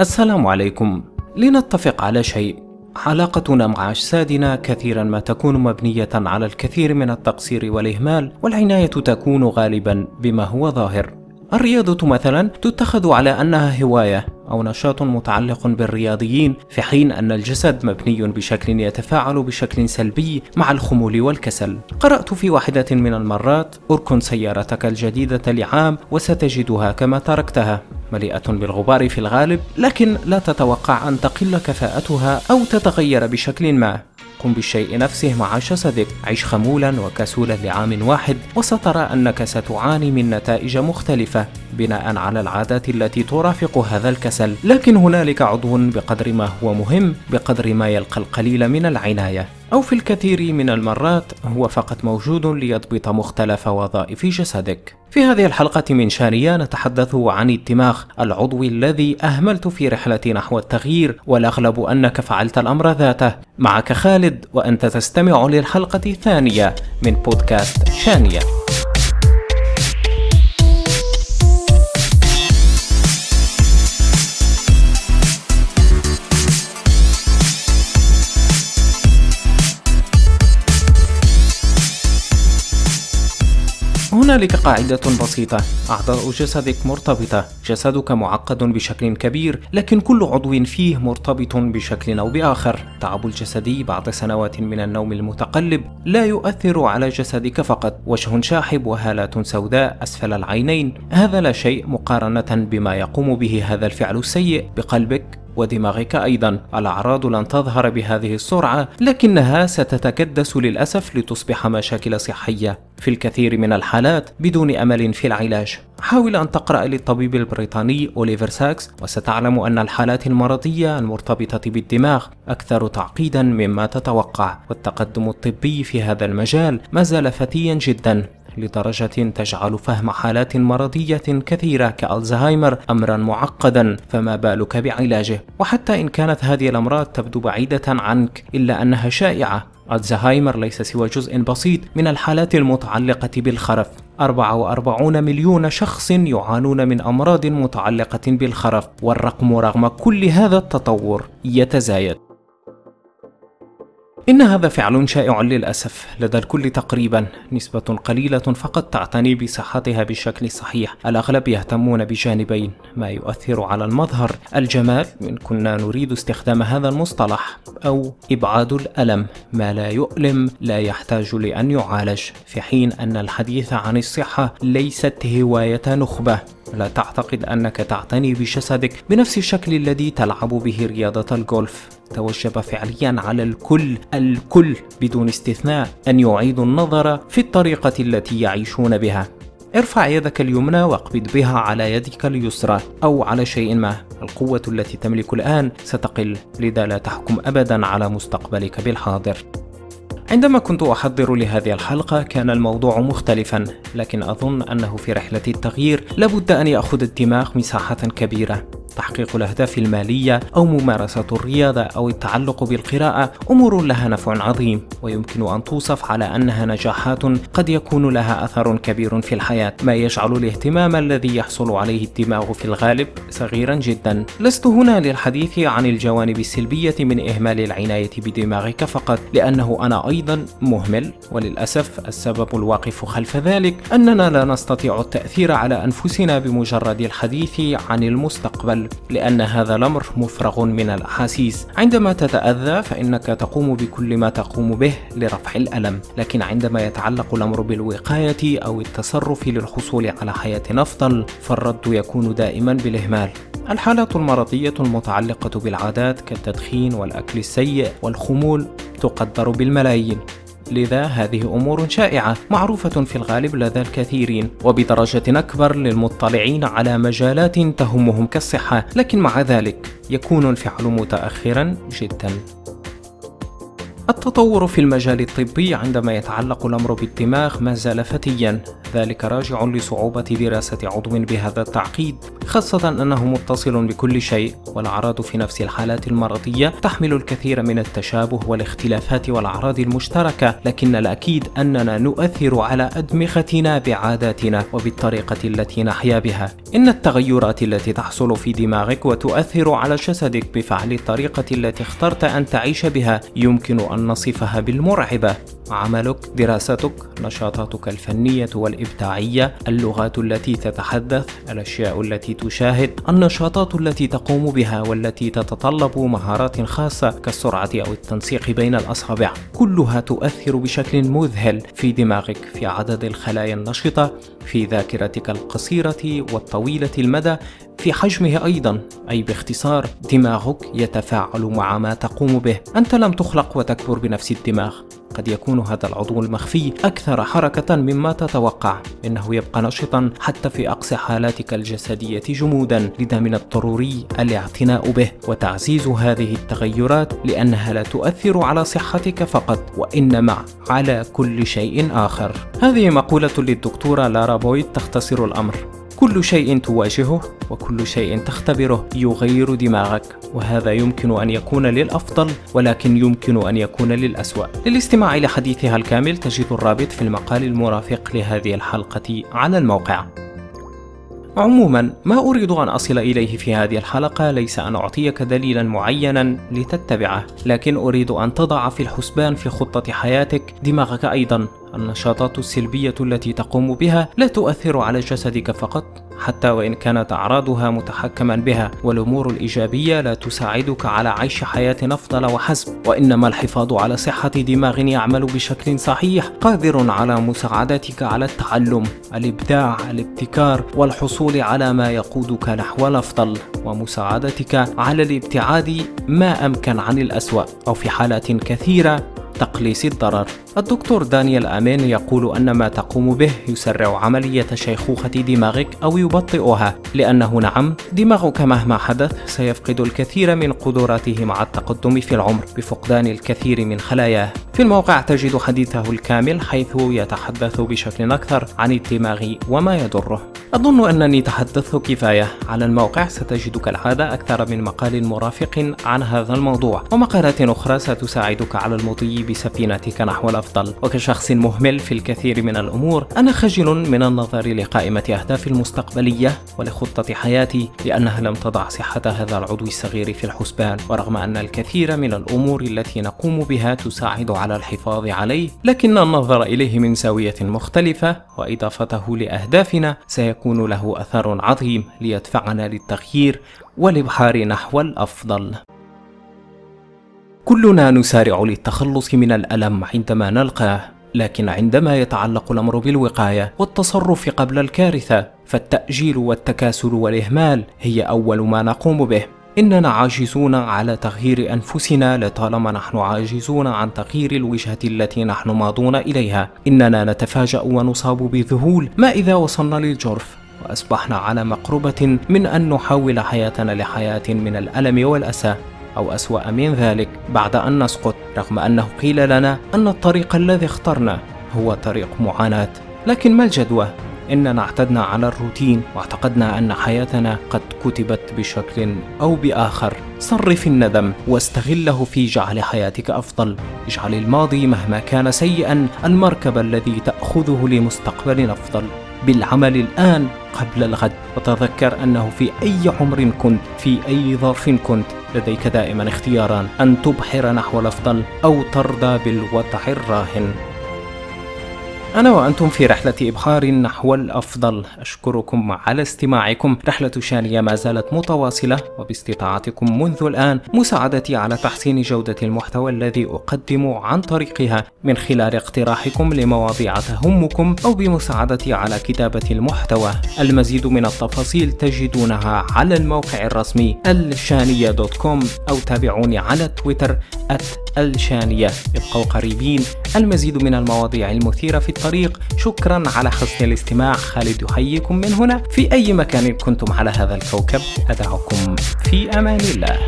السلام عليكم. لنتفق على شيء. علاقتنا مع أجسادنا كثيرا ما تكون مبنية على الكثير من التقصير والإهمال والعناية تكون غالبا بما هو ظاهر. الرياضة مثلا تتخذ على أنها هواية أو نشاط متعلق بالرياضيين في حين أن الجسد مبني بشكل يتفاعل بشكل سلبي مع الخمول والكسل. قرأت في واحدة من المرات: اركن سيارتك الجديدة لعام وستجدها كما تركتها، مليئة بالغبار في الغالب، لكن لا تتوقع أن تقل كفاءتها أو تتغير بشكل ما. قم بالشيء نفسه مع جسدك عش خمولا وكسولا لعام واحد وسترى أنك ستعاني من نتائج مختلفة بناء على العادات التي ترافق هذا الكسل. لكن هنالك عضو بقدر ما هو مهم بقدر ما يلقى القليل من العناية. أو في الكثير من المرات هو فقط موجود ليضبط مختلف وظائف جسدك. في هذه الحلقة من شانية نتحدث عن الدماغ العضو الذي أهملت في رحلتي نحو التغيير والأغلب أنك فعلت الأمر ذاته. معك خالد وأنت تستمع للحلقة الثانية من بودكاست شانية. هنالك قاعدة بسيطة. أعضاء جسدك مرتبطة. جسدك معقد بشكل كبير لكن كل عضو فيه مرتبط بشكل أو بآخر. تعب الجسدي بعد سنوات من النوم المتقلب لا يؤثر على جسدك فقط. وجه شاحب وهالات سوداء أسفل العينين. هذا لا شيء مقارنة بما يقوم به هذا الفعل السيء. بقلبك ودماغك أيضا. الأعراض لن تظهر بهذه السرعة لكنها ستتكدس للأسف لتصبح مشاكل صحية في الكثير من الحالات بدون أمل في العلاج. حاول أن تقرأ للطبيب البريطاني أوليفر ساكس وستعلم أن الحالات المرضية المرتبطة بالدماغ أكثر تعقيدا مما تتوقع. والتقدم الطبي في هذا المجال ما زال فتيا جدا. لدرجة تجعل فهم حالات مرضية كثيرة كألزهايمر أمرا معقدا فما بالك بعلاجه؟ وحتى إن كانت هذه الأمراض تبدو بعيدة عنك إلا أنها شائعة. ألزهايمر ليس سوى جزء بسيط من الحالات المتعلقة بالخرف. 44 مليون شخص يعانون من أمراض متعلقة بالخرف والرقم رغم كل هذا التطور يتزايد. إن هذا فعل شائع للأسف لدى الكل تقريبا نسبة قليلة فقط تعتني بصحتها بشكل صحيح. الأغلب يهتمون بجانبين ما يؤثر على المظهر. الجمال إن كنا نريد استخدام هذا المصطلح أو إبعاد الألم. ما لا يؤلم لا يحتاج لأن يعالج. في حين أن الحديث عن الصحة ليست هواية نخبة لا تعتقد أنك تعتني بجسدك بنفس الشكل الذي تلعب به رياضة الجولف توجب فعليا على الكل الكل بدون استثناء أن يعيدوا النظر في الطريقة التي يعيشون بها. ارفع يدك اليمنى واقبض بها على يدك اليسرى أو على شيء ما. القوة التي تملك الآن ستقل لذا لا تحكم أبدا على مستقبلك بالحاضر. عندما كنت أحضر لهذه الحلقة كان الموضوع مختلفا لكن أظن أنه في رحلة التغيير لابد أن يأخذ الدماغ مساحة كبيرة. تحقيق الأهداف المالية أو ممارسة الرياضة أو التعلق بالقراءة أمور لها نفع عظيم ويمكن أن توصف على أنها نجاحات قد يكون لها أثر كبير في الحياة. ما يجعل الاهتمام الذي يحصل عليه الدماغ في الغالب صغيرا جدا. لست هنا للحديث عن الجوانب السلبية من إهمال العناية بدماغك فقط لأنه أنا أيضا مهمل وللأسف السبب الواقف خلف ذلك أننا لا نستطيع التأثير على أنفسنا بمجرد الحديث عن المستقبل. لأن هذا الأمر مفرغ من الأحاسيس. عندما تتأذى فإنك تقوم بكل ما تقوم به لرفع الألم. لكن عندما يتعلق الأمر بالوقاية أو التصرف للحصول على حياة أفضل فالرد يكون دائما بالإهمال. الحالات المرضية المتعلقة بالعادات كالتدخين والأكل السيء والخمول تقدر بالملايين. لذا هذه أمور شائعة معروفة في الغالب لدى الكثيرين وبدرجة أكبر للمطلعين على مجالات تهمهم كالصحة لكن مع ذلك يكون الفعل متأخرا جدا. التطور في المجال الطبي عندما يتعلق الأمر بالدماغ ما زال فتيا. ذلك راجع لصعوبة دراسة عضو بهذا التعقيد خاصة أنه متصل بكل شيء والأعراض في نفس الحالات المرضية تحمل الكثير من التشابه والاختلافات والأعراض المشتركة لكن الأكيد أننا نؤثر على أدمغتنا بعاداتنا وبالطريقة التي نحيا بها. إن التغيرات التي تحصل في دماغك وتؤثر على جسدك بفعل الطريقة التي اخترت أن تعيش بها يمكن أن نصفها بالمرعبة. عملك دراستك نشاطاتك الفنية والإبداعية اللغات التي تتحدث الأشياء التي تشاهد النشاطات التي تقوم بها والتي تتطلب مهارات خاصة كالسرعة أو التنسيق بين الأصابع. كلها تؤثر بشكل مذهل في دماغك في عدد الخلايا النشطة في ذاكرتك القصيرة والطويلة المدى في حجمه أيضا. أي باختصار دماغك يتفاعل مع ما تقوم به. أنت لم تخلق وتكبر بنفس الدماغ. قد يكون هذا العضو المخفي أكثر حركة مما تتوقع. إنه يبقى نشطا حتى في أقصى حالاتك الجسدية جمودا لذا من الضروري الاعتناء به وتعزيز هذه التغيرات لأنها لا تؤثر على صحتك فقط وإنما على كل شيء آخر. هذه مقولة للدكتورة لارا بويد تختصر الأمر. كل شيء تواجهه وكل شيء تختبره يغير دماغك وهذا يمكن أن يكون للأفضل ولكن يمكن أن يكون للأسوأ. للاستماع لحديثها الكامل تجد الرابط في المقال المرافق لهذه الحلقة على الموقع. عموما ما أريد أن أصل إليه في هذه الحلقة ليس أن أعطيك دليلا معينا لتتبعه لكن أريد أن تضع في الحسبان في خطة حياتك دماغك أيضا. النشاطات السلبية التي تقوم بها لا تؤثر على جسدك فقط. حتى وإن كانت أعراضها متحكما بها والأمور الإيجابية لا تساعدك على عيش حياة أفضل وحسب وإنما الحفاظ على صحة دماغ يعمل بشكل صحيح قادر على مساعدتك على التعلم الإبداع الابتكار والحصول على ما يقودك نحو الأفضل ومساعدتك على الابتعاد ما أمكن عن الأسوأ أو في حالات كثيرة تقليص الضرر. الدكتور دانيال أمين يقول أن ما تقوم به يسرع عملية شيخوخة دماغك أو يبطئها لأنه نعم دماغك مهما حدث سيفقد الكثير من قدراته مع التقدم في العمر بفقدان الكثير من خلاياه. في الموقع تجد حديثه الكامل حيث يتحدث بشكل أكثر عن الدماغ وما يضره. أظن أنني تحدثت كفاية. على الموقع ستجد كالعادة أكثر من مقال مرافق عن هذا الموضوع ومقالات أخرى ستساعدك على المضي بسفينتك نحو الأفضل وكشخص مهمل في الكثير من الأمور أنا خجل من النظر لقائمة أهدافي المستقبلية ولخطة حياتي لأنها لم تضع صحة هذا العضو الصغير في الحسبان. ورغم أن الكثير من الأمور التي نقوم بها تساعد على الحفاظ عليه لكن النظر إليه من زاوية مختلفة وإضافته لأهدافنا سيكون له أثر عظيم ليدفعنا للتغيير والإبحار نحو الأفضل. كلنا نسارع للتخلص من الألم عندما نلقاه لكن عندما يتعلق الأمر بالوقاية والتصرف قبل الكارثة فالتأجيل والتكاسل والإهمال هي أول ما نقوم به. إننا عاجزون على تغيير أنفسنا لطالما نحن عاجزون عن تغيير الوجهة التي نحن ماضون إليها. إننا نتفاجأ ونصاب بذهول ما إذا وصلنا للجرف وأصبحنا على مقربة من أن نحول حياتنا لحياة من الألم والأسى. أو أسوأ من ذلك بعد أن نسقط رغم أنه قيل لنا أن الطريق الذي اخترنا هو طريق معاناة. لكن ما الجدوى؟ إننا اعتدنا على الروتين واعتقدنا أن حياتنا قد كتبت بشكل أو بآخر. صرف الندم واستغله في جعل حياتك أفضل. اجعل الماضي مهما كان سيئا المركب الذي تأخذه لمستقبل أفضل. بالعمل الآن قبل الغد وتذكر أنه في أي عمر كنت في أي ظرف كنت لديك دائما اختياران أن تبحر نحو الأفضل أو ترضى بالوضع الراهن. أنا وأنتم في رحلة إبحار نحو الأفضل. أشكركم على استماعكم. رحلة شانية ما زالت متواصلة وباستطاعتكم منذ الآن مساعدتي على تحسين جودة المحتوى الذي أقدم عن طريقها. من خلال اقتراحكم لمواضيع تهمكم أو بمساعدتي على كتابة المحتوى المزيد من التفاصيل تجدونها على الموقع الرسمي الشانية دوت كوم أو تابعوني على تويتر الشانية. ابقوا قريبين المزيد من المواضيع المثيرة في الطريق. شكرا على حسن الاستماع. خالد يحييكم من هنا. في أي مكان كنتم على هذا الكوكب؟ أدعكم في أمان الله.